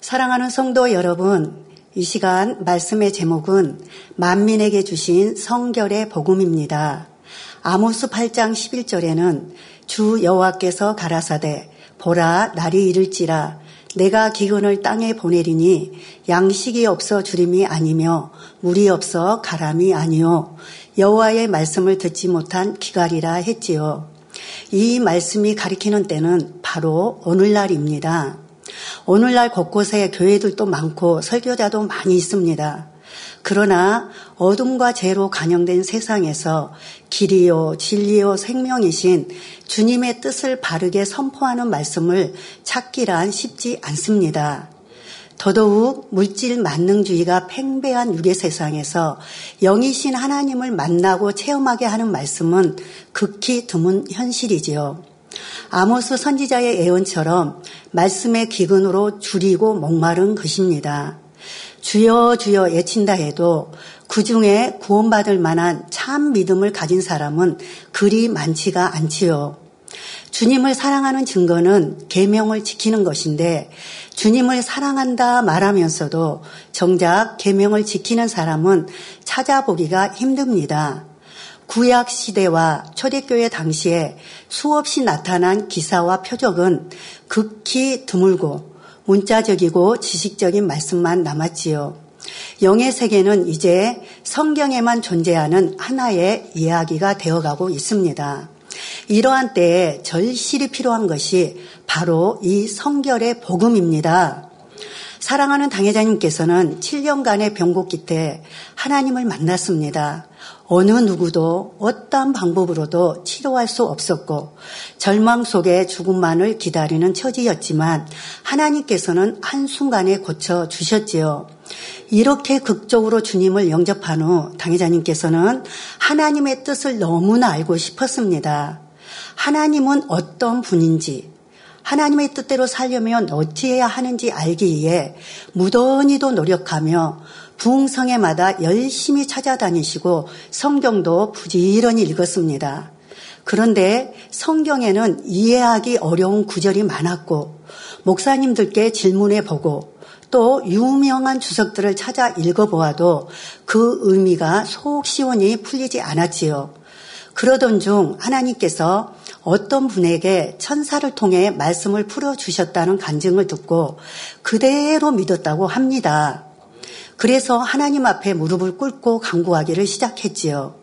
사랑하는 성도 여러분, 이 시간 말씀의 제목은 만민에게 주신 성결의 복음입니다. 아모스 8장 11절에는 주 여호와께서 가라사대 보라 날이 이를지라 내가 기근을 땅에 보내리니 양식이 없어 주림이 아니며 물이 없어 가람이 아니요 여호와의 말씀을 듣지 못한 기갈이라 했지요. 이 말씀이 가리키는 때는 바로 오늘날입니다. 오늘날 곳곳에 교회들도 많고 설교자도 많이 있습니다. 그러나 어둠과 죄로 간영된 세상에서 길이요, 진리요, 생명이신 주님의 뜻을 바르게 선포하는 말씀을 찾기란 쉽지 않습니다. 더더욱 물질 만능주의가 팽배한 유괴 세상에서 영이신 하나님을 만나고 체험하게 하는 말씀은 극히 드문 현실이지요. 아모스 선지자의 예언처럼 말씀의 기근으로 줄이고 목마른 것입니다. 주여 주여 예친다 해도 그 중에 구원받을 만한 참 믿음을 가진 사람은 그리 많지가 않지요. 주님을 사랑하는 증거는 계명을 지키는 것인데 주님을 사랑한다 말하면서도 정작 계명을 지키는 사람은 찾아보기가 힘듭니다. 구약 시대와 초대교회 당시에 수없이 나타난 기사와 표적은 극히 드물고 문자적이고 지식적인 말씀만 남았지요. 영의 세계는 이제 성경에만 존재하는 하나의 이야기가 되어가고 있습니다. 이러한 때에 절실히 필요한 것이 바로 이 성결의 복음입니다. 사랑하는 당회자님께서는 7년간의 병곡 기태 하나님을 만났습니다. 어느 누구도 어떠한 방법으로도 치료할 수 없었고 절망 속에 죽음만을 기다리는 처지였지만 하나님께서는 한순간에 고쳐 주셨지요. 이렇게 극적으로 주님을 영접한 후 당회자님께서는 하나님의 뜻을 너무나 알고 싶었습니다. 하나님은 어떤 분인지 하나님의 뜻대로 살려면 어찌해야 하는지 알기 위해 무던히도 노력하며 부흥성회마다 열심히 찾아다니시고 성경도 부지런히 읽었습니다. 그런데 성경에는 이해하기 어려운 구절이 많았고 목사님들께 질문해 보고 또 유명한 주석들을 찾아 읽어보아도 그 의미가 속 시원히 풀리지 않았지요. 그러던 중 하나님께서 어떤 분에게 천사를 통해 말씀을 풀어주셨다는 간증을 듣고 그대로 믿었다고 합니다. 그래서 하나님 앞에 무릎을 꿇고 강구하기를 시작했지요.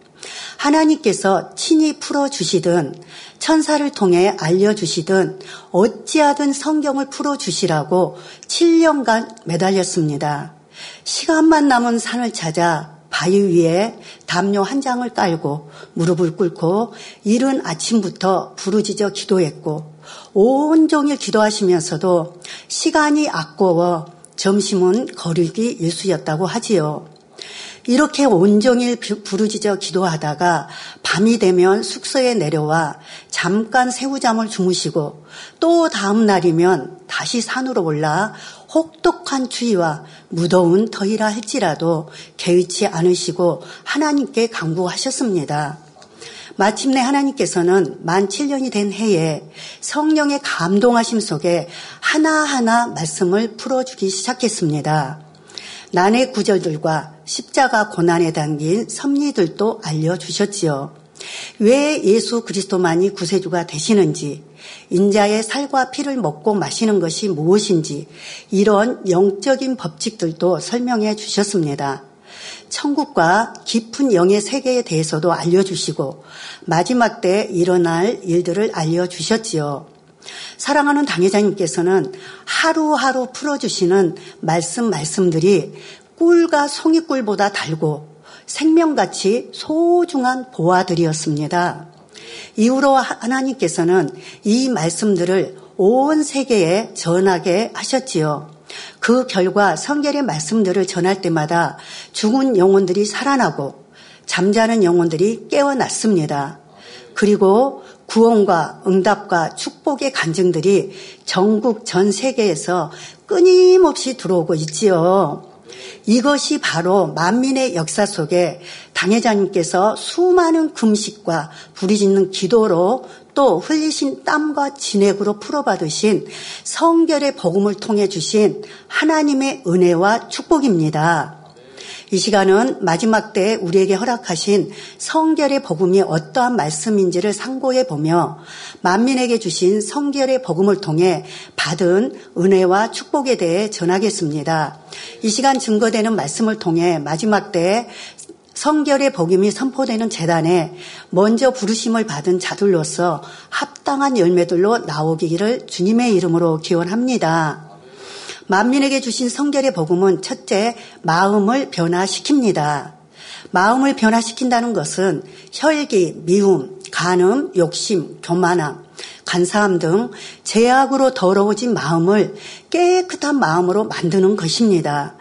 하나님께서 친히 풀어주시든 천사를 통해 알려주시든 어찌하든 성경을 풀어주시라고 7년간 매달렸습니다. 시간만 남은 산을 찾아 바위 위에 담요 한 장을 깔고 무릎을 꿇고 이른 아침부터 부르짖어 기도했고 온종일 기도하시면서도 시간이 아까워 점심은 거르기 일수였다고 하지요. 이렇게 온종일 부르짖어 기도하다가 밤이 되면 숙소에 내려와 잠깐 새우잠을 주무시고 또 다음 날이면 다시 산으로 올라 혹독한 추위와 무더운 더위라 할지라도 개의치 않으시고 하나님께 강구하셨습니다. 마침내 하나님께서는 만 7년이 된 해에 성령의 감동하심 속에 하나하나 말씀을 풀어주기 시작했습니다. 난의 구절들과 십자가 고난에 담긴 섭리들도 알려주셨지요. 왜 예수 그리스도만이 구세주가 되시는지, 인자의 살과 피를 먹고 마시는 것이 무엇인지, 이런 영적인 법칙들도 설명해 주셨습니다. 천국과 깊은 영의 세계에 대해서도 알려주시고, 마지막 때 일어날 일들을 알려주셨지요. 사랑하는 당회장님께서는 하루하루 풀어주시는 말씀 말씀들이 꿀과 송이꿀보다 달고 생명같이 소중한 보화들이었습니다. 이후로 하나님께서는 이 말씀들을 온 세계에 전하게 하셨지요. 그 결과 성결의 말씀들을 전할 때마다 죽은 영혼들이 살아나고 잠자는 영혼들이 깨어났습니다. 그리고 구원과 응답과 축복의 간증들이 전국 전 세계에서 끊임없이 들어오고 있지요. 이것이 바로 만민의 역사 속에 당회장님께서 수많은 금식과 부리짖는 기도로 또 흘리신 땀과 진액으로 풀어받으신 성결의 복음을 통해 주신 하나님의 은혜와 축복입니다. 이 시간은 마지막 때 우리에게 허락하신 성결의 복음이 어떠한 말씀인지를 상고해 보며 만민에게 주신 성결의 복음을 통해 받은 은혜와 축복에 대해 전하겠습니다. 이 시간 증거되는 말씀을 통해 마지막 때 성결의 복음이 선포되는 재단에 먼저 부르심을 받은 자들로서 합당한 열매들로 나오기를 주님의 이름으로 기원합니다. 만민에게 주신 성결의 복음은 첫째 마음을 변화시킵니다. 마음을 변화시킨다는 것은 혈기, 미움, 간음, 욕심, 교만함, 간사함 등 제약으로 더러워진 마음을 깨끗한 마음으로 만드는 것입니다.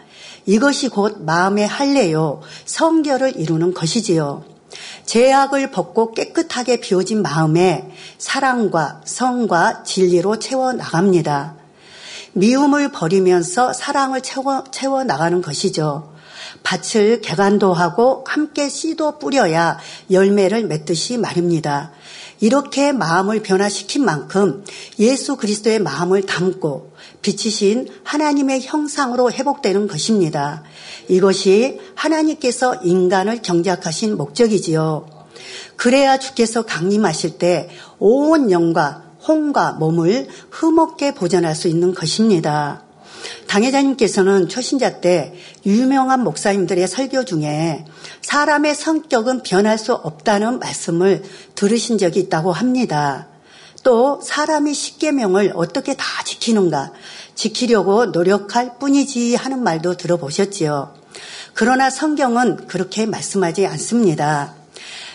이것이 곧 마음의 할례요, 성결을 이루는 것이지요. 제약을 벗고 깨끗하게 비워진 마음에 사랑과 성과 진리로 채워 나갑니다. 미움을 버리면서 사랑을 채워, 채워 나가는 것이죠. 밭을 개간도 하고 함께 씨도 뿌려야 열매를 맺듯이 말입니다. 이렇게 마음을 변화시킨 만큼 예수 그리스도의 마음을 담고 비치신 하나님의 형상으로 회복되는 것입니다. 이것이 하나님께서 인간을 경작하신 목적이지요. 그래야 주께서 강림하실 때 온 영과 혼과 몸을 흠없게 보존할 수 있는 것입니다. 당회자님께서는 초신자 때 유명한 목사님들의 설교 중에 사람의 성격은 변할 수 없다는 말씀을 들으신 적이 있다고 합니다. 또 사람이 십계명을 어떻게 다 지키는가 지키려고 노력할 뿐이지 하는 말도 들어보셨지요. 그러나 성경은 그렇게 말씀하지 않습니다.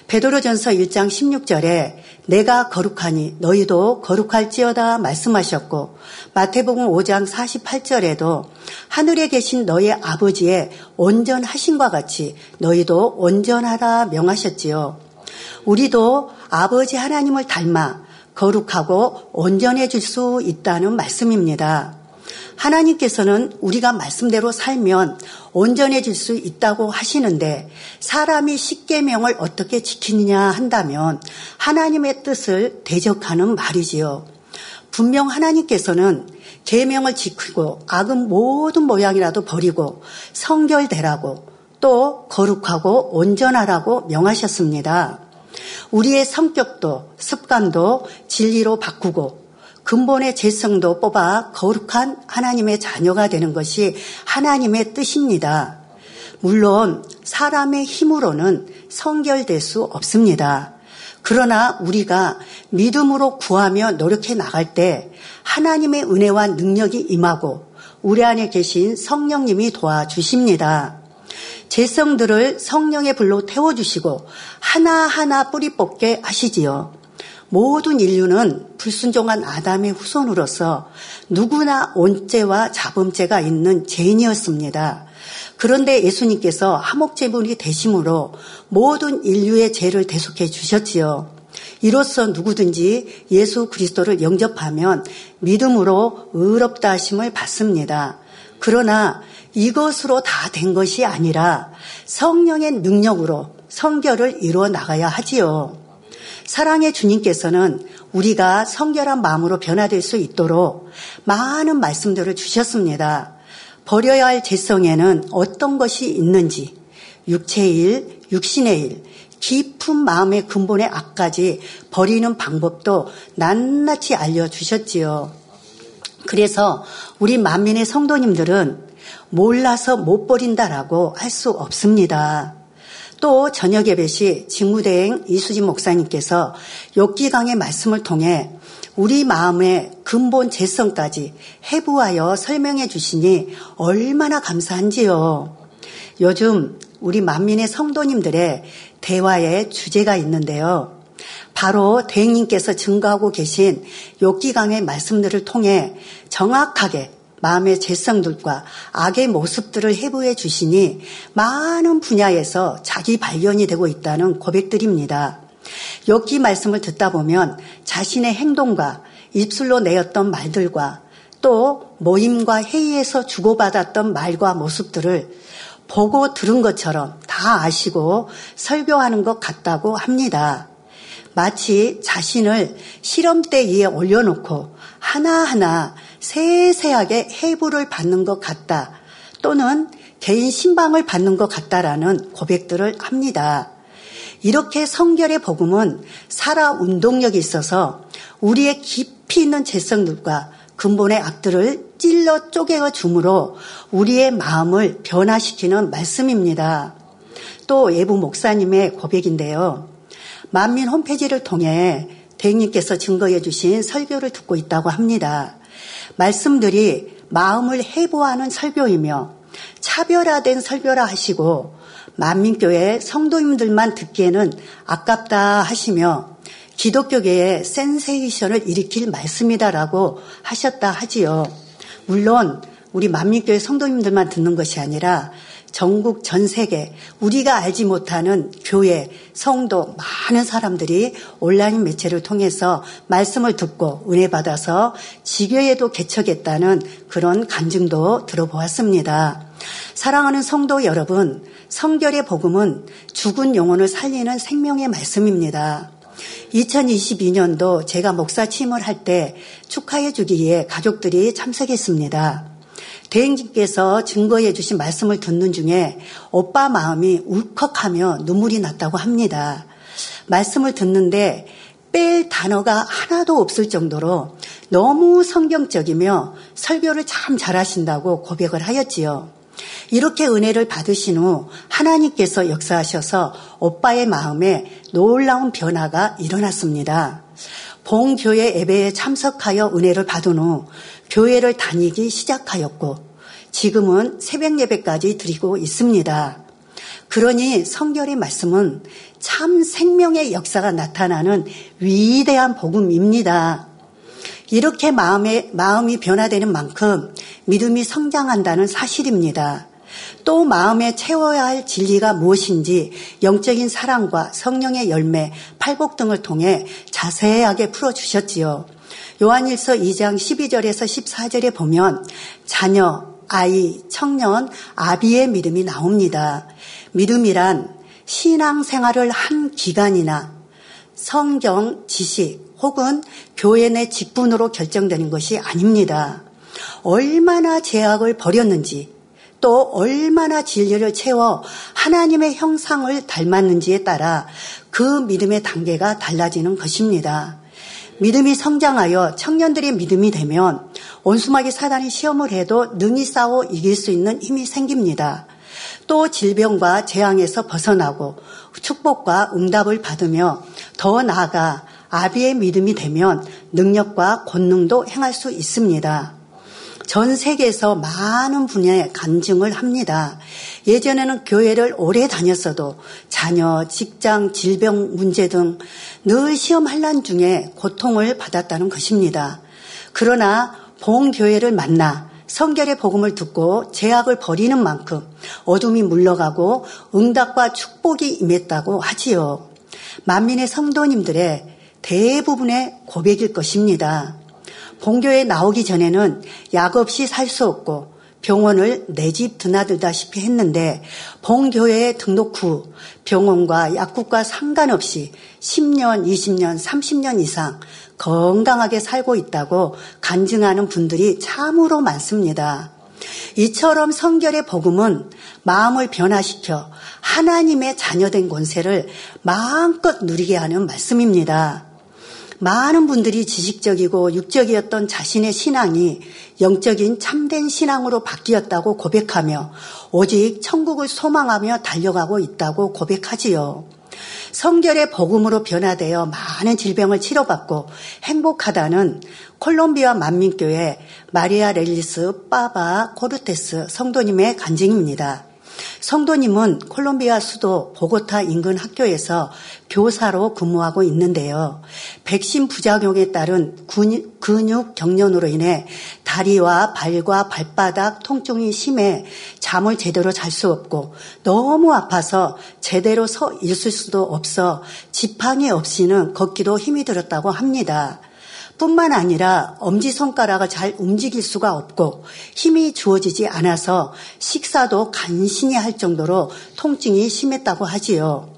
베드로전서 1장 16절에 내가 거룩하니 너희도 거룩할지어다 말씀하셨고 마태복음 5장 48절에도 하늘에 계신 너희 아버지의 온전하신과 같이 너희도 온전하라 명하셨지요. 우리도 아버지 하나님을 닮아 거룩하고 온전해질 수 있다는 말씀입니다. 하나님께서는 우리가 말씀대로 살면 온전해질 수 있다고 하시는데 사람이 십계명을 어떻게 지키느냐 한다면 하나님의 뜻을 대적하는 말이지요. 분명 하나님께서는 계명을 지키고 악은 모든 모양이라도 버리고 성결되라고 또 거룩하고 온전하라고 명하셨습니다. 우리의 성격도 습관도 진리로 바꾸고 근본의 재성도 뽑아 거룩한 하나님의 자녀가 되는 것이 하나님의 뜻입니다. 물론 사람의 힘으로는 성결될 수 없습니다. 그러나 우리가 믿음으로 구하며 노력해 나갈 때 하나님의 은혜와 능력이 임하고 우리 안에 계신 성령님이 도와주십니다. 재성들을 성령의 불로 태워주시고 하나하나 뿌리 뽑게 하시지요. 모든 인류는 불순종한 아담의 후손으로서 누구나 온죄와 자범죄가 있는 죄인이었습니다. 그런데 예수님께서 하목제물이 되심으로 모든 인류의 죄를 대속해 주셨지요. 이로써 누구든지 예수 그리스도를 영접하면 믿음으로 의롭다 하심을 받습니다. 그러나 이것으로 다 된 것이 아니라 성령의 능력으로 성결을 이루어 나가야 하지요. 사랑의 주님께서는 우리가 성결한 마음으로 변화될 수 있도록 많은 말씀들을 주셨습니다. 버려야 할 재성에는 어떤 것이 있는지, 육체의 일, 육신의 일, 깊은 마음의 근본의 악까지 버리는 방법도 낱낱이 알려주셨지요. 그래서 우리 만민의 성도님들은 몰라서 못 버린다라고 할 수 없습니다. 또 저녁 예배 시 직무대행 이수진 목사님께서 욕기강의 말씀을 통해 우리 마음의 근본 재성까지 해부하여 설명해 주시니 얼마나 감사한지요. 요즘 우리 만민의 성도님들의 대화의 주제가 있는데요. 바로 대행님께서 증거하고 계신 욕기강의 말씀들을 통해 정확하게 마음의 재성들과 악의 모습들을 해부해 주시니 많은 분야에서 자기 발견이 되고 있다는 고백들입니다. 여기 말씀을 듣다 보면 자신의 행동과 입술로 내었던 말들과 또 모임과 회의에서 주고받았던 말과 모습들을 보고 들은 것처럼 다 아시고 설교하는 것 같다고 합니다. 마치 자신을 시험대 위에 올려놓고 하나하나 세세하게 해부를 받는 것 같다. 또는 개인 신방을 받는 것 같다라는 고백들을 합니다. 이렇게 성결의 복음은 살아 운동력이 있어서 우리의 깊이 있는 재성들과 근본의 악들을 찔러 쪼개어 주므로 우리의 마음을 변화시키는 말씀입니다. 또 예부 목사님의 고백인데요. 만민 홈페이지를 통해 대행님께서 증거해 주신 설교를 듣고 있다고 합니다. 말씀들이 마음을 해보하는 설교이며 차별화된 설교라 하시고 만민교회 성도님들만 듣기에는 아깝다 하시며 기독교계에 센세이션을 일으킬 말씀이다라고 하셨다 하지요. 물론 우리 만민교회 성도님들만 듣는 것이 아니라 전국 전 세계 우리가 알지 못하는 교회, 성도 많은 사람들이 온라인 매체를 통해서 말씀을 듣고 은혜 받아서 지교에도 개척했다는 그런 간증도 들어보았습니다. 사랑하는 성도 여러분, 성결의 복음은 죽은 영혼을 살리는 생명의 말씀입니다. 2022년도 제가 목사 취임을 할 때 축하해 주기에 가족들이 참석했습니다. 대행님께서 증거해 주신 말씀을 듣는 중에 오빠 마음이 울컥하며 눈물이 났다고 합니다. 말씀을 듣는데 뺄 단어가 하나도 없을 정도로 너무 성경적이며 설교를 참 잘하신다고 고백을 하였지요. 이렇게 은혜를 받으신 후 하나님께서 역사하셔서 오빠의 마음에 놀라운 변화가 일어났습니다. 봉교회 예배에 참석하여 은혜를 받은 후 교회를 다니기 시작하였고 지금은 새벽 예배까지 드리고 있습니다. 그러니 성결의 말씀은 참 생명의 역사가 나타나는 위대한 복음입니다. 이렇게 마음에, 마음이 변화되는 만큼 믿음이 성장한다는 사실입니다. 또 마음에 채워야 할 진리가 무엇인지 영적인 사랑과 성령의 열매, 팔복 등을 통해 자세하게 풀어주셨지요. 요한일서 2장 12절에서 14절에 보면 자녀, 아이, 청년, 아비의 믿음이 나옵니다. 믿음이란 신앙 생활을 한 기간이나 성경 지식 혹은 교회 내 직분으로 결정되는 것이 아닙니다. 얼마나 제약을 버렸는지 또 얼마나 진리를 채워 하나님의 형상을 닮았는지에 따라 그 믿음의 단계가 달라지는 것입니다. 믿음이 성장하여 청년들의 믿음이 되면 온수막이 사단이 시험을 해도 능히 싸워 이길 수 있는 힘이 생깁니다. 또 질병과 재앙에서 벗어나고 축복과 응답을 받으며 더 나아가 아비의 믿음이 되면 능력과 권능도 행할 수 있습니다. 전 세계에서 많은 분야의 간증을 합니다. 예전에는 교회를 오래 다녔어도 자녀, 직장, 질병 문제 등 늘 시험 환란 중에 고통을 받았다는 것입니다. 그러나 봉교회를 만나 성결의 복음을 듣고 제약을 버리는 만큼 어둠이 물러가고 응답과 축복이 임했다고 하지요. 만민의 성도님들의 대부분의 고백일 것입니다. 본교에 나오기 전에는 약 없이 살 수 없고 병원을 내 집 드나들다시피 했는데 본교회에 등록 후 병원과 약국과 상관없이 10년, 20년, 30년 이상 건강하게 살고 있다고 간증하는 분들이 참으로 많습니다. 이처럼 성결의 복음은 마음을 변화시켜 하나님의 자녀된 권세를 마음껏 누리게 하는 말씀입니다. 많은 분들이 지식적이고 육적이었던 자신의 신앙이 영적인 참된 신앙으로 바뀌었다고 고백하며 오직 천국을 소망하며 달려가고 있다고 고백하지요. 성결의 복음으로 변화되어 많은 질병을 치료받고 행복하다는 콜롬비아 만민교회 마리아 렐리스 빠바 코르테스 성도님의 간증입니다. 성도님은 콜롬비아 수도 보고타 인근 학교에서 교사로 근무하고 있는데요. 백신 부작용에 따른 근육 경련으로 인해 다리와 발과 발바닥 통증이 심해 잠을 제대로 잘 수 없고 너무 아파서 제대로 서 있을 수도 없어 지팡이 없이는 걷기도 힘이 들었다고 합니다. 뿐만 아니라 엄지손가락을 잘 움직일 수가 없고 힘이 주어지지 않아서 식사도 간신히 할 정도로 통증이 심했다고 하지요.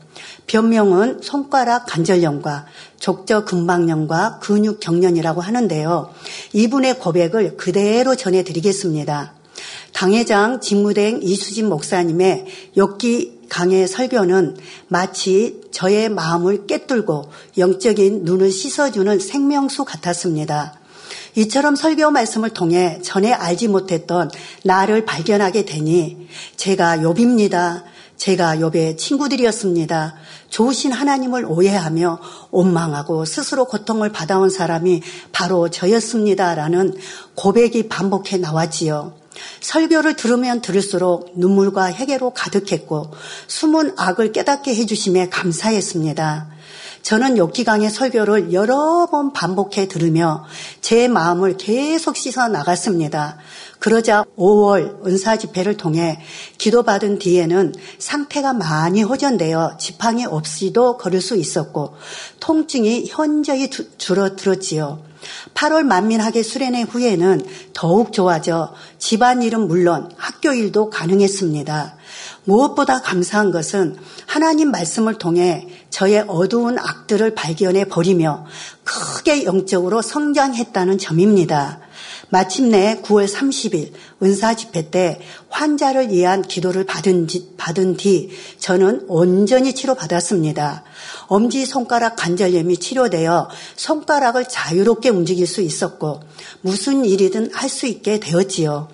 변명은 손가락 관절염과 족저근막염과 근육경련이라고 하는데요. 이분의 고백을 그대로 전해드리겠습니다. 당회장 직무대행 이수진 목사님의 엽기 강의 설교는 마치 저의 마음을 깨뚫고 영적인 눈을 씻어주는 생명수 같았습니다. 이처럼 설교 말씀을 통해 전에 알지 못했던 나를 발견하게 되니 제가 욥입니다. 제가 욥의 친구들이었습니다. 좋으신 하나님을 오해하며 원망하고 스스로 고통을 받아온 사람이 바로 저였습니다라는 고백이 반복해 나왔지요. 설교를 들으면 들을수록 눈물과 회개로 가득했고 숨은 악을 깨닫게 해주심에 감사했습니다. 저는 욕기강의 설교를 여러 번 반복해 들으며 제 마음을 계속 씻어 나갔습니다. 그러자 5월 은사 집회를 통해 기도받은 뒤에는 상태가 많이 호전되어 지팡이 없이도 걸을 수 있었고 통증이 현저히 줄어들었지요. 8월 만민학의 수련회 후에는 더욱 좋아져 집안일은 물론 학교 일도 가능했습니다. 무엇보다 감사한 것은 하나님 말씀을 통해 저의 어두운 악들을 발견해 버리며 크게 영적으로 성장했다는 점입니다. 마침내 9월 30일 은사 집회 때 환자를 위한 기도를 받은, 받은 뒤 저는 온전히 치료받았습니다. 엄지 손가락 관절염이 치료되어 손가락을 자유롭게 움직일 수 있었고 무슨 일이든 할 수 있게 되었지요.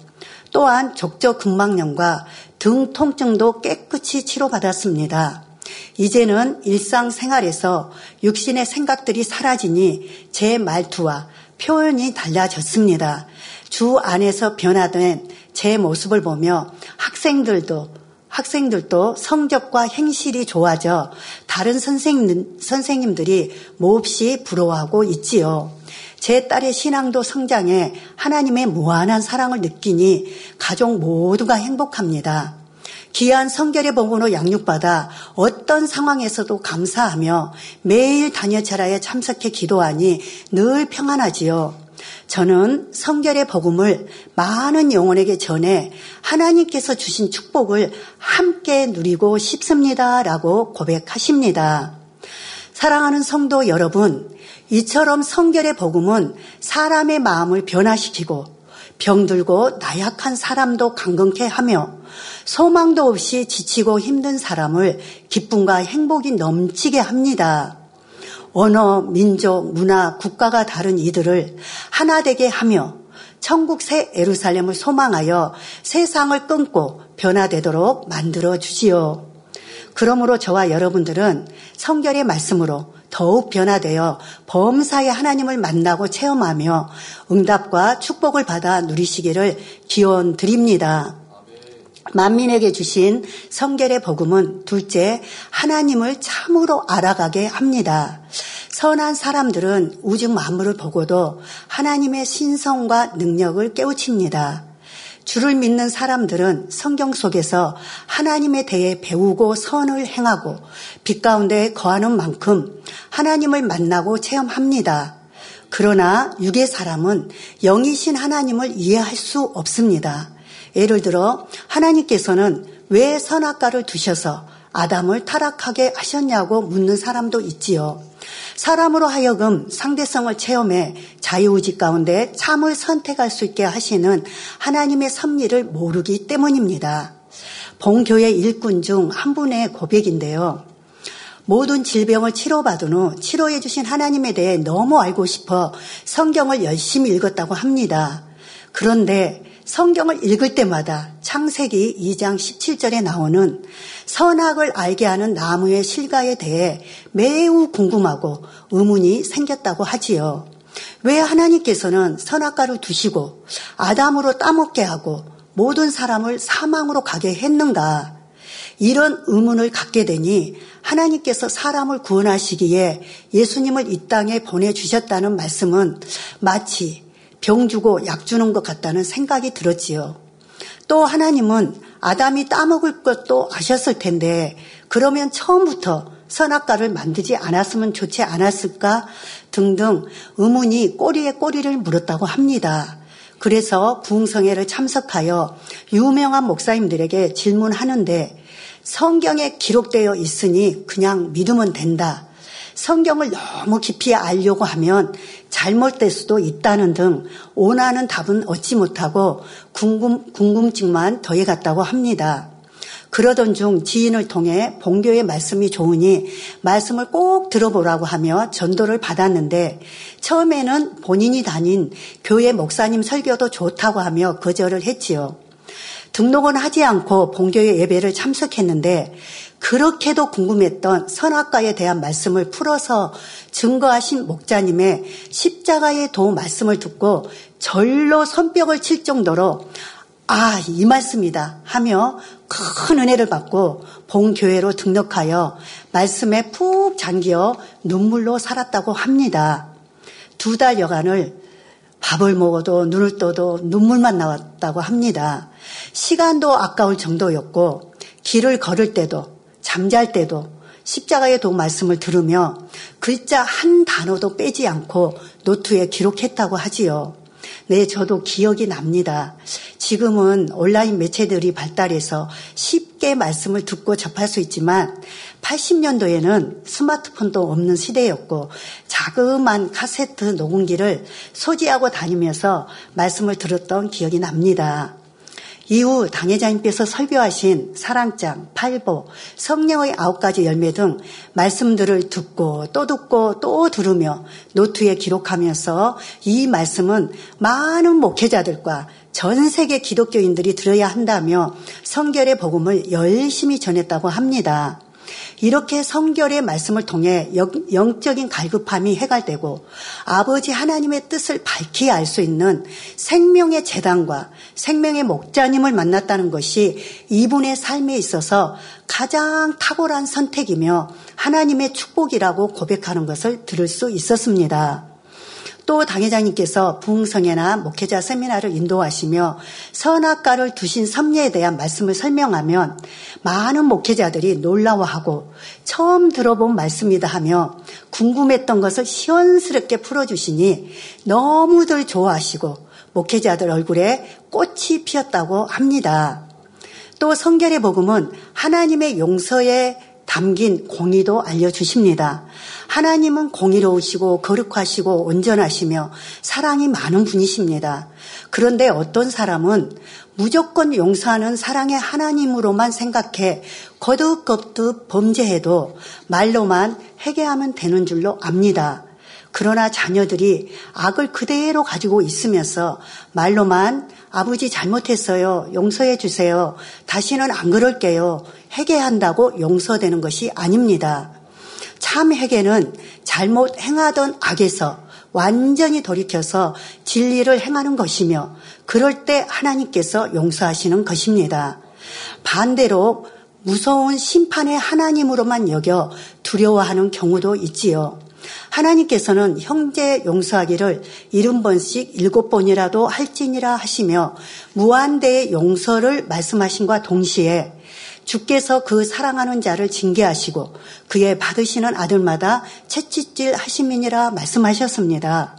또한 족저근막염과 등 통증도 깨끗이 치료받았습니다. 이제는 일상생활에서 육신의 생각들이 사라지니 제 말투와 표현이 달라졌습니다. 주 안에서 변화된 제 모습을 보며 학생들도 학생들도 성적과 행실이 좋아져 다른 선생님, 선생님들이 몹시 부러워하고 있지요. 제 딸의 신앙도 성장해 하나님의 무한한 사랑을 느끼니 가족 모두가 행복합니다. 귀한 성결의 복으로 양육받아 어떤 상황에서도 감사하며 매일 단여차라에 참석해 기도하니 늘 평안하지요. 저는 성결의 복음을 많은 영혼에게 전해 하나님께서 주신 축복을 함께 누리고 싶습니다. 라고 고백하십니다. 사랑하는 성도 여러분, 이처럼 성결의 복음은 사람의 마음을 변화시키고 병들고 나약한 사람도 강건케 하며 소망도 없이 지치고 힘든 사람을 기쁨과 행복이 넘치게 합니다. 언어, 민족, 문화, 국가가 다른 이들을 하나 되게 하며 천국 새 에루살렘을 소망하여 세상을 끊고 변화되도록 만들어 주지요. 그러므로 저와 여러분들은 성결의 말씀으로 더욱 변화되어 범사의 하나님을 만나고 체험하며 응답과 축복을 받아 누리시기를 기원 드립니다. 만민에게 주신 성결의 복음은 둘째 하나님을 참으로 알아가게 합니다. 선한 사람들은 우주 만물을 보고도 하나님의 신성과 능력을 깨우칩니다. 주를 믿는 사람들은 성경 속에서 하나님에 대해 배우고 선을 행하고 빛 가운데 거하는 만큼 하나님을 만나고 체험합니다. 그러나 육의 사람은 영이신 하나님을 이해할 수 없습니다. 예를 들어 하나님께서는 왜 선악과를 두셔서 아담을 타락하게 하셨냐고 묻는 사람도 있지요. 사람으로 하여금 상대성을 체험해 자유의지 가운데 참을 선택할 수 있게 하시는 하나님의 섭리를 모르기 때문입니다. 본교회 일꾼 중 한 분의 고백인데요. 모든 질병을 치료받은 후 치료해 주신 하나님에 대해 너무 알고 싶어 성경을 열심히 읽었다고 합니다. 그런데 성경을 읽을 때마다 창세기 2장 17절에 나오는 선악을 알게 하는 나무의 실과에 대해 매우 궁금하고 의문이 생겼다고 하지요. 왜 하나님께서는 선악과를 두시고 아담으로 따먹게 하고 모든 사람을 사망으로 가게 했는가? 이런 의문을 갖게 되니 하나님께서 사람을 구원하시기에 예수님을 이 땅에 보내주셨다는 말씀은 마치 병 주고 약 주는 것 같다는 생각이 들었지요. 또 하나님은 아담이 따먹을 것도 아셨을 텐데 그러면 처음부터 선악과를 만들지 않았으면 좋지 않았을까 등등 의문이 꼬리에 꼬리를 물었다고 합니다. 그래서 부흥성회를 참석하여 유명한 목사님들에게 질문하는데 성경에 기록되어 있으니 그냥 믿으면 된다. 성경을 너무 깊이 알려고 하면 잘못될 수도 있다는 등 원하는 답은 얻지 못하고 궁금, 궁금증만 더해갔다고 합니다. 그러던 중 지인을 통해 본교의 말씀이 좋으니 말씀을 꼭 들어보라고 하며 전도를 받았는데 처음에는 본인이 다닌 교회 목사님 설교도 좋다고 하며 거절을 했지요. 등록은 하지 않고 본교의 예배를 참석했는데 그렇게도 궁금했던 선악과에 대한 말씀을 풀어서 증거하신 목자님의 십자가의 도 말씀을 듣고 절로 손뼉을 칠 정도로 아, 이 말씀이다 하며 큰 은혜를 받고 본교회로 등록하여 말씀에 푹 잠겨 눈물로 살았다고 합니다. 두 달 여간을 밥을 먹어도 눈을 떠도 눈물만 나왔다고 합니다. 시간도 아까울 정도였고 길을 걸을 때도 잠잘 때도 십자가의 도 말씀을 들으며 글자 한 단어도 빼지 않고 노트에 기록했다고 하지요. 네, 저도 기억이 납니다. 지금은 온라인 매체들이 발달해서 쉽게 말씀을 듣고 접할 수 있지만 80년도에는 스마트폰도 없는 시대였고 자그만 카세트 녹음기를 소지하고 다니면서 말씀을 들었던 기억이 납니다. 이후 당회자님께서 설교하신 사랑장, 팔보, 성령의 아홉 가지 열매 등 말씀들을 듣고 또 듣고 또 들으며 노트에 기록하면서 이 말씀은 많은 목회자들과 전 세계 기독교인들이 들어야 한다며 성결의 복음을 열심히 전했다고 합니다. 이렇게 성결의 말씀을 통해 영적인 갈급함이 해갈되고 아버지 하나님의 뜻을 밝히 알 수 있는 생명의 재단과 생명의 목자님을 만났다는 것이 이분의 삶에 있어서 가장 탁월한 선택이며 하나님의 축복이라고 고백하는 것을 들을 수 있었습니다. 또 당회장님께서 부흥성회나 목회자 세미나를 인도하시며 선악과를 두신 섭리에 대한 말씀을 설명하면 많은 목회자들이 놀라워하고 처음 들어본 말씀이다 하며 궁금했던 것을 시원스럽게 풀어주시니 너무들 좋아하시고 목회자들 얼굴에 꽃이 피었다고 합니다. 또 성결의 복음은 하나님의 용서에 담긴 공의도 알려주십니다. 하나님은 공의로우시고 거룩하시고 온전하시며 사랑이 많은 분이십니다. 그런데 어떤 사람은 무조건 용서하는 사랑의 하나님으로만 생각해 거듭거듭 범죄해도 말로만 회개하면 되는 줄로 압니다. 그러나 자녀들이 악을 그대로 가지고 있으면서 말로만 아버지 잘못했어요. 용서해 주세요. 다시는 안 그럴게요. 회개한다고 용서되는 것이 아닙니다. 참 회개는 잘못 행하던 악에서 완전히 돌이켜서 진리를 행하는 것이며 그럴 때 하나님께서 용서하시는 것입니다. 반대로 무서운 심판의 하나님으로만 여겨 두려워하는 경우도 있지요. 하나님께서는 형제 용서하기를 일흔 번씩 일곱 번이라도 할지니라 하시며 무한대의 용서를 말씀하신과 동시에 주께서 그 사랑하는 자를 징계하시고 그의 받으시는 아들마다 채찍질 하심이니라 말씀하셨습니다.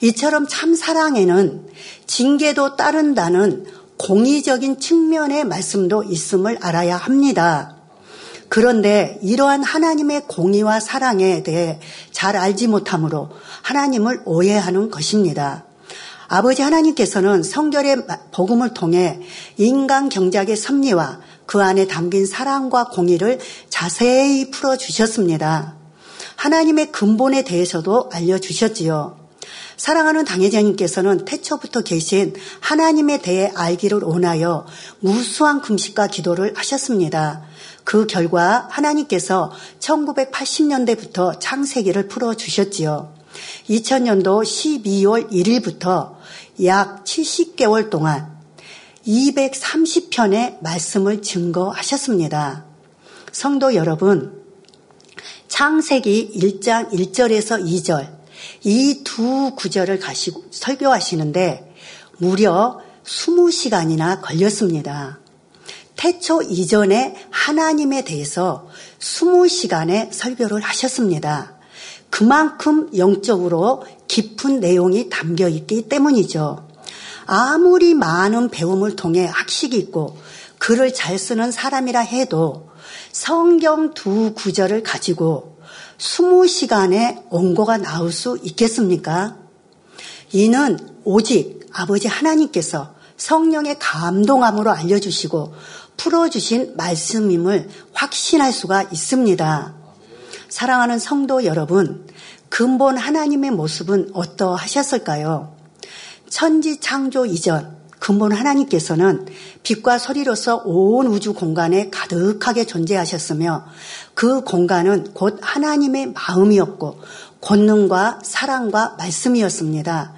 이처럼 참 사랑에는 징계도 따른다는 공의적인 측면의 말씀도 있음을 알아야 합니다. 그런데 이러한 하나님의 공의와 사랑에 대해 잘 알지 못하므로 하나님을 오해하는 것입니다. 아버지 하나님께서는 성결의 복음을 통해 인간 경작의 섭리와 그 안에 담긴 사랑과 공의를 자세히 풀어주셨습니다. 하나님의 근본에 대해서도 알려주셨지요. 사랑하는 당회장님께서는 태초부터 계신 하나님에 대해 알기를 원하여 무수한 금식과 기도를 하셨습니다. 그 결과 하나님께서 1980년대부터 창세기를 풀어주셨지요. 2000년도 12월 1일부터 약 70개월 동안 230편의 말씀을 증거하셨습니다. 성도 여러분, 창세기 1장 1절에서 2절, 이 두 구절을 가시고 설교하시는데 무려 20시간이나 걸렸습니다. 태초 이전에 하나님에 대해서 20시간의 설교를 하셨습니다. 그만큼 영적으로 깊은 내용이 담겨 있기 때문이죠. 아무리 많은 배움을 통해 학식이 있고 글을 잘 쓰는 사람이라 해도 성경 두 구절을 가지고 20시간의 원고가 나올 수 있겠습니까? 이는 오직 아버지 하나님께서 성령의 감동함으로 알려주시고 풀어주신 말씀임을 확신할 수가 있습니다. 사랑하는 성도 여러분, 근본 하나님의 모습은 어떠하셨을까요? 천지 창조 이전, 근본 하나님께서는 빛과 소리로서 온 우주 공간에 가득하게 존재하셨으며 그 공간은 곧 하나님의 마음이었고 권능과 사랑과 말씀이었습니다.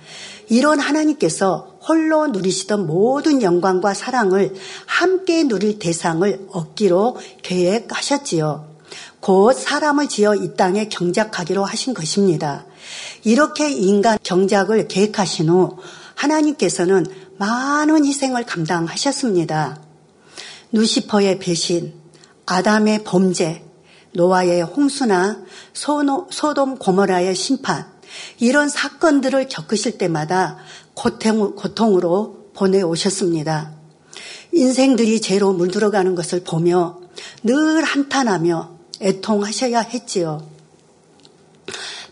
이런 하나님께서 홀로 누리시던 모든 영광과 사랑을 함께 누릴 대상을 얻기로 계획하셨지요. 곧 사람을 지어 이 땅에 경작하기로 하신 것입니다. 이렇게 인간 경작을 계획하신 후 하나님께서는 많은 희생을 감당하셨습니다. 누시퍼의 배신, 아담의 범죄, 노아의 홍수나 소돔 고모라의 심판, 이런 사건들을 겪으실 때마다 고통, 고통으로 보내오셨습니다. 인생들이 죄로 물들어가는 것을 보며 늘 한탄하며 애통하셔야 했지요.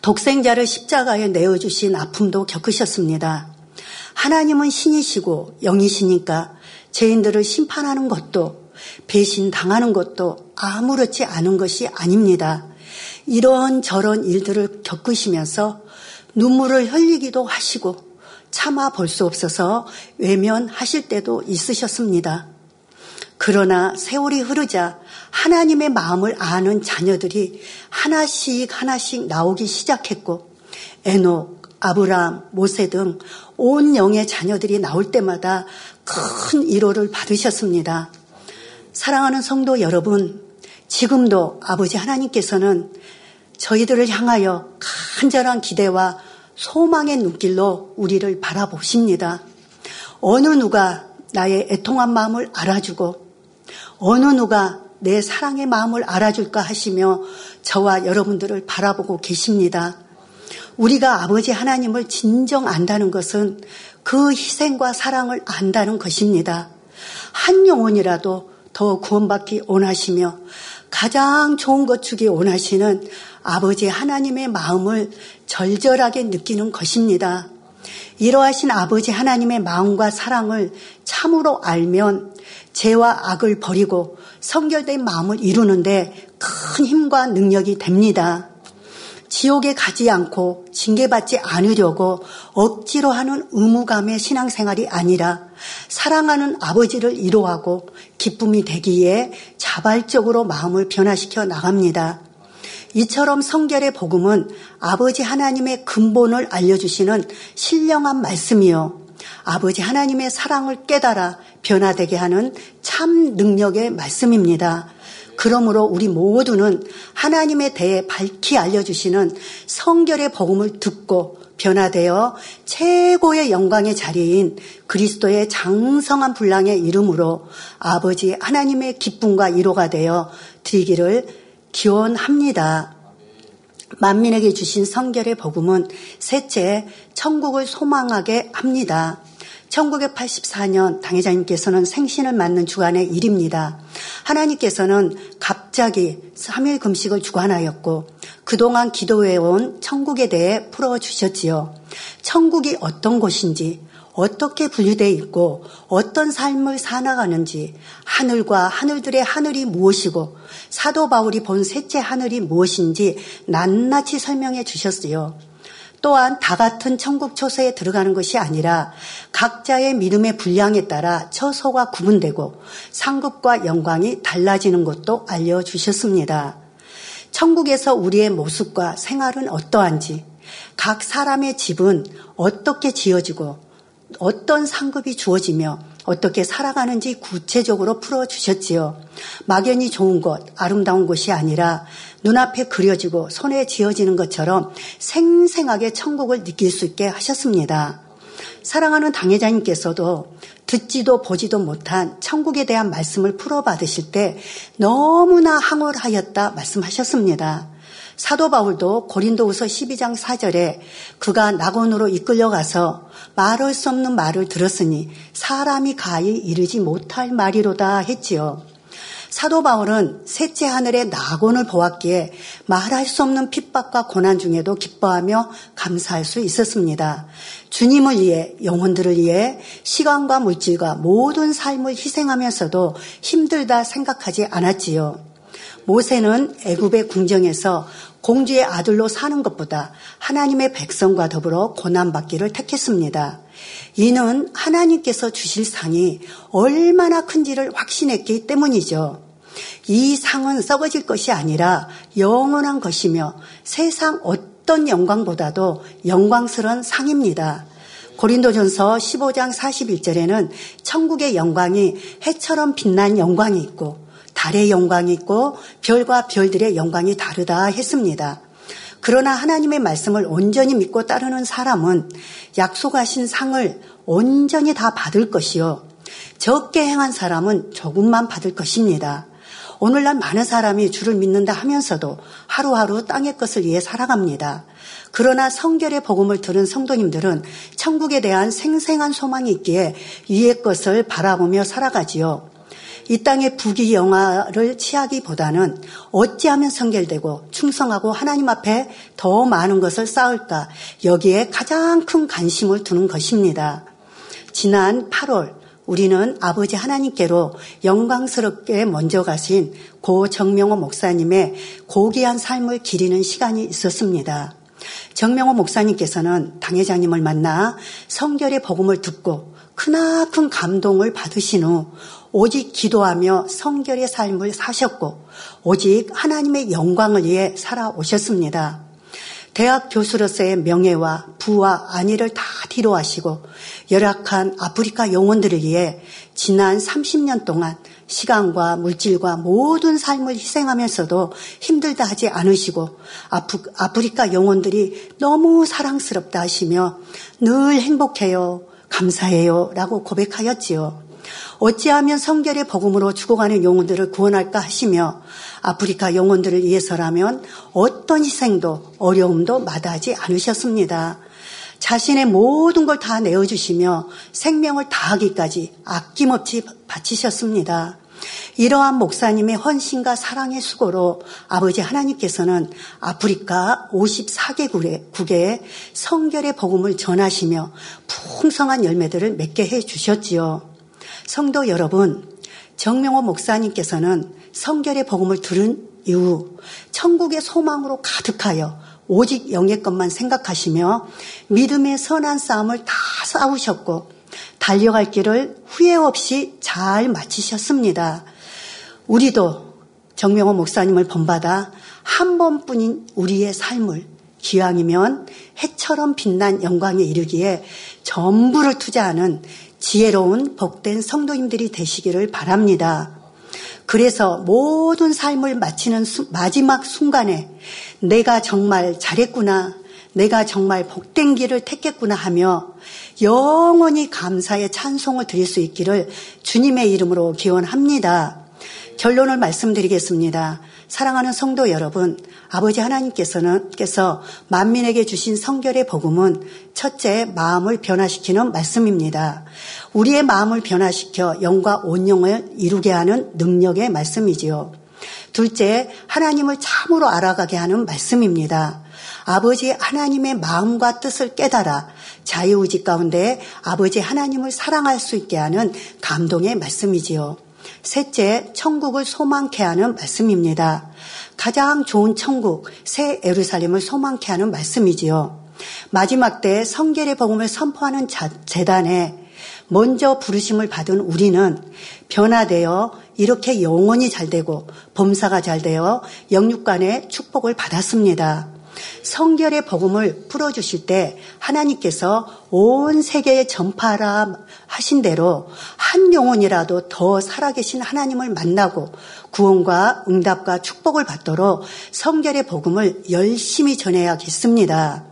독생자를 십자가에 내어주신 아픔도 겪으셨습니다. 하나님은 신이시고 영이시니까 죄인들을 심판하는 것도 배신 당하는 것도 아무렇지 않은 것이 아닙니다. 이런 저런 일들을 겪으시면서 눈물을 흘리기도 하시고 참아 볼 수 없어서 외면하실 때도 있으셨습니다. 그러나 세월이 흐르자 하나님의 마음을 아는 자녀들이 하나씩 하나씩 나오기 시작했고 에녹, 아브라함, 모세 등 온 영의 자녀들이 나올 때마다 큰 위로를 받으셨습니다. 사랑하는 성도 여러분, 지금도 아버지 하나님께서는 저희들을 향하여 간절한 기대와 소망의 눈길로 우리를 바라보십니다. 어느 누가 나의 애통한 마음을 알아주고 어느 누가 내 사랑의 마음을 알아줄까 하시며 저와 여러분들을 바라보고 계십니다. 우리가 아버지 하나님을 진정 안다는 것은 그 희생과 사랑을 안다는 것입니다. 한 영혼이라도 더 구원받기 원하시며 가장 좋은 것 주기 원하시는 아버지 하나님의 마음을 절절하게 느끼는 것입니다. 이러하신 아버지 하나님의 마음과 사랑을 참으로 알면 죄와 악을 버리고 성결된 마음을 이루는데 큰 힘과 능력이 됩니다. 지옥에 가지 않고 징계받지 않으려고 억지로 하는 의무감의 신앙생활이 아니라 사랑하는 아버지를 이루하고 기쁨이 되기에 자발적으로 마음을 변화시켜 나갑니다. 이처럼 성결의 복음은 아버지 하나님의 근본을 알려주시는 신령한 말씀이요. 아버지 하나님의 사랑을 깨달아 변화되게 하는 참 능력의 말씀입니다. 그러므로 우리 모두는 하나님에 대해 밝히 알려주시는 성결의 복음을 듣고 변화되어 최고의 영광의 자리인 그리스도의 장성한 분량의 이름으로 아버지 하나님의 기쁨과 위로가 되어 드리기를 기원합니다. 만민에게 주신 성결의 복음은 셋째 천국을 소망하게 합니다. 1984년 당회장님께서는 생신을 맞는 주간의 일입니다. 하나님께서는 갑자기 3일 금식을 주관하였고 그동안 기도해온 천국에 대해 풀어주셨지요. 천국이 어떤 곳인지 어떻게 분류되어 있고 어떤 삶을 살아가는지 하늘과 하늘들의 하늘이 무엇이고 사도 바울이 본 셋째 하늘이 무엇인지 낱낱이 설명해 주셨어요. 또한 다 같은 천국 처소에 들어가는 것이 아니라 각자의 믿음의 분량에 따라 처소가 구분되고 상급과 영광이 달라지는 것도 알려주셨습니다. 천국에서 우리의 모습과 생활은 어떠한지, 각 사람의 집은 어떻게 지어지고 어떤 상급이 주어지며 어떻게 살아가는지 구체적으로 풀어주셨지요. 막연히 좋은 곳, 아름다운 곳이 아니라 눈앞에 그려지고 손에 지어지는 것처럼 생생하게 천국을 느낄 수 있게 하셨습니다. 사랑하는 당회자님께서도 듣지도 보지도 못한 천국에 대한 말씀을 풀어받으실 때 너무나 항월하였다 말씀하셨습니다. 사도 바울도 고린도후서 12장 4절에 그가 낙원으로 이끌려가서 말할 수 없는 말을 들었으니 사람이 가히 이르지 못할 말이로다 했지요. 사도 바울은 셋째 하늘의 낙원을 보았기에 말할 수 없는 핍박과 고난 중에도 기뻐하며 감사할 수 있었습니다. 주님을 위해 영혼들을 위해 시간과 물질과 모든 삶을 희생하면서도 힘들다 생각하지 않았지요. 모세는 애굽의 궁정에서 공주의 아들로 사는 것보다 하나님의 백성과 더불어 고난받기를 택했습니다. 이는 하나님께서 주실 상이 얼마나 큰지를 확신했기 때문이죠. 이 상은 썩어질 것이 아니라 영원한 것이며 세상 어떤 영광보다도 영광스러운 상입니다. 고린도전서 15장 41절에는 천국의 영광이 해처럼 빛난 영광이 있고 달의 영광이 있고 별과 별들의 영광이 다르다 했습니다. 그러나 하나님의 말씀을 온전히 믿고 따르는 사람은 약속하신 상을 온전히 다 받을 것이요. 적게 행한 사람은 조금만 받을 것입니다. 오늘날 많은 사람이 주를 믿는다 하면서도 하루하루 땅의 것을 위해 살아갑니다. 그러나 성결의 복음을 들은 성도님들은 천국에 대한 생생한 소망이 있기에 위의 것을 바라보며 살아가지요. 이 땅의 부귀 영화를 취하기보다는 어찌하면 성결되고 충성하고 하나님 앞에 더 많은 것을 쌓을까 여기에 가장 큰 관심을 두는 것입니다. 지난 8월 우리는 아버지 하나님께로 영광스럽게 먼저 가신 고 정명호 목사님의 고귀한 삶을 기리는 시간이 있었습니다. 정명호 목사님께서는 당회장님을 만나 성결의 복음을 듣고 크나큰 감동을 받으신 후 오직 기도하며 성결의 삶을 사셨고 오직 하나님의 영광을 위해 살아오셨습니다. 대학 교수로서의 명예와 부와 안위를 다 뒤로하시고 열악한 아프리카 영혼들을 위해 지난 30년 동안 시간과 물질과 모든 삶을 희생하면서도 힘들다 하지 않으시고 아프, 아프리카 영혼들이 너무 사랑스럽다 하시며 늘 행복해요, 감사해요 라고 고백하였지요. 어찌하면 성결의 복음으로 죽어가는 영혼들을 구원할까 하시며 아프리카 영혼들을 위해서라면 어떤 희생도 어려움도 마다하지 않으셨습니다. 자신의 모든 걸 다 내어주시며 생명을 다하기까지 아낌없이 바치셨습니다. 이러한 목사님의 헌신과 사랑의 수고로 아버지 하나님께서는 아프리카 54개국에 성결의 복음을 전하시며 풍성한 열매들을 맺게 해 주셨지요. 성도 여러분, 정명호 목사님께서는 성결의 복음을 들은 이후 천국의 소망으로 가득하여 오직 영의 것만 생각하시며 믿음의 선한 싸움을 다 싸우셨고 달려갈 길을 후회 없이 잘 마치셨습니다. 우리도 정명호 목사님을 본받아 한 번뿐인 우리의 삶을 기왕이면 해처럼 빛난 영광에 이르기에 전부를 투자하는 지혜로운 복된 성도님들이 되시기를 바랍니다. 그래서 모든 삶을 마치는 수, 마지막 순간에 내가 정말 잘했구나, 내가 정말 복된 길을 택했구나 하며 영원히 감사의 찬송을 드릴 수 있기를 주님의 이름으로 기원합니다. 결론을 말씀드리겠습니다. 사랑하는 성도 여러분, 아버지 하나님께서는 께서 만민에게 주신 성결의 복음은 첫째 마음을 변화시키는 말씀입니다. 우리의 마음을 변화시켜 영과 온영을 이루게 하는 능력의 말씀이지요. 둘째, 하나님을 참으로 알아가게 하는 말씀입니다. 아버지 하나님의 마음과 뜻을 깨달아 자유의지 가운데 아버지 하나님을 사랑할 수 있게 하는 감동의 말씀이지요. 셋째, 천국을 소망케 하는 말씀입니다. 가장 좋은 천국, 새 에루살렘을 소망케 하는 말씀이지요. 마지막 때 성결의 복음을 선포하는 재단에 먼저 부르심을 받은 우리는 변화되어 이렇게 영원히 잘 되고 범사가 잘 되어 영육간의 축복을 받았습니다. 성결의 복음을 풀어주실 때 하나님께서 온 세계에 전파하라 하신 대로 한 영혼이라도 더 살아계신 하나님을 만나고 구원과 응답과 축복을 받도록 성결의 복음을 열심히 전해야겠습니다.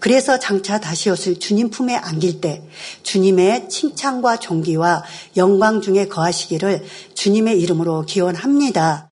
그래서 장차 다시 오실 주님 품에 안길 때 주님의 칭찬과 존귀와 영광 중에 거하시기를 주님의 이름으로 기원합니다.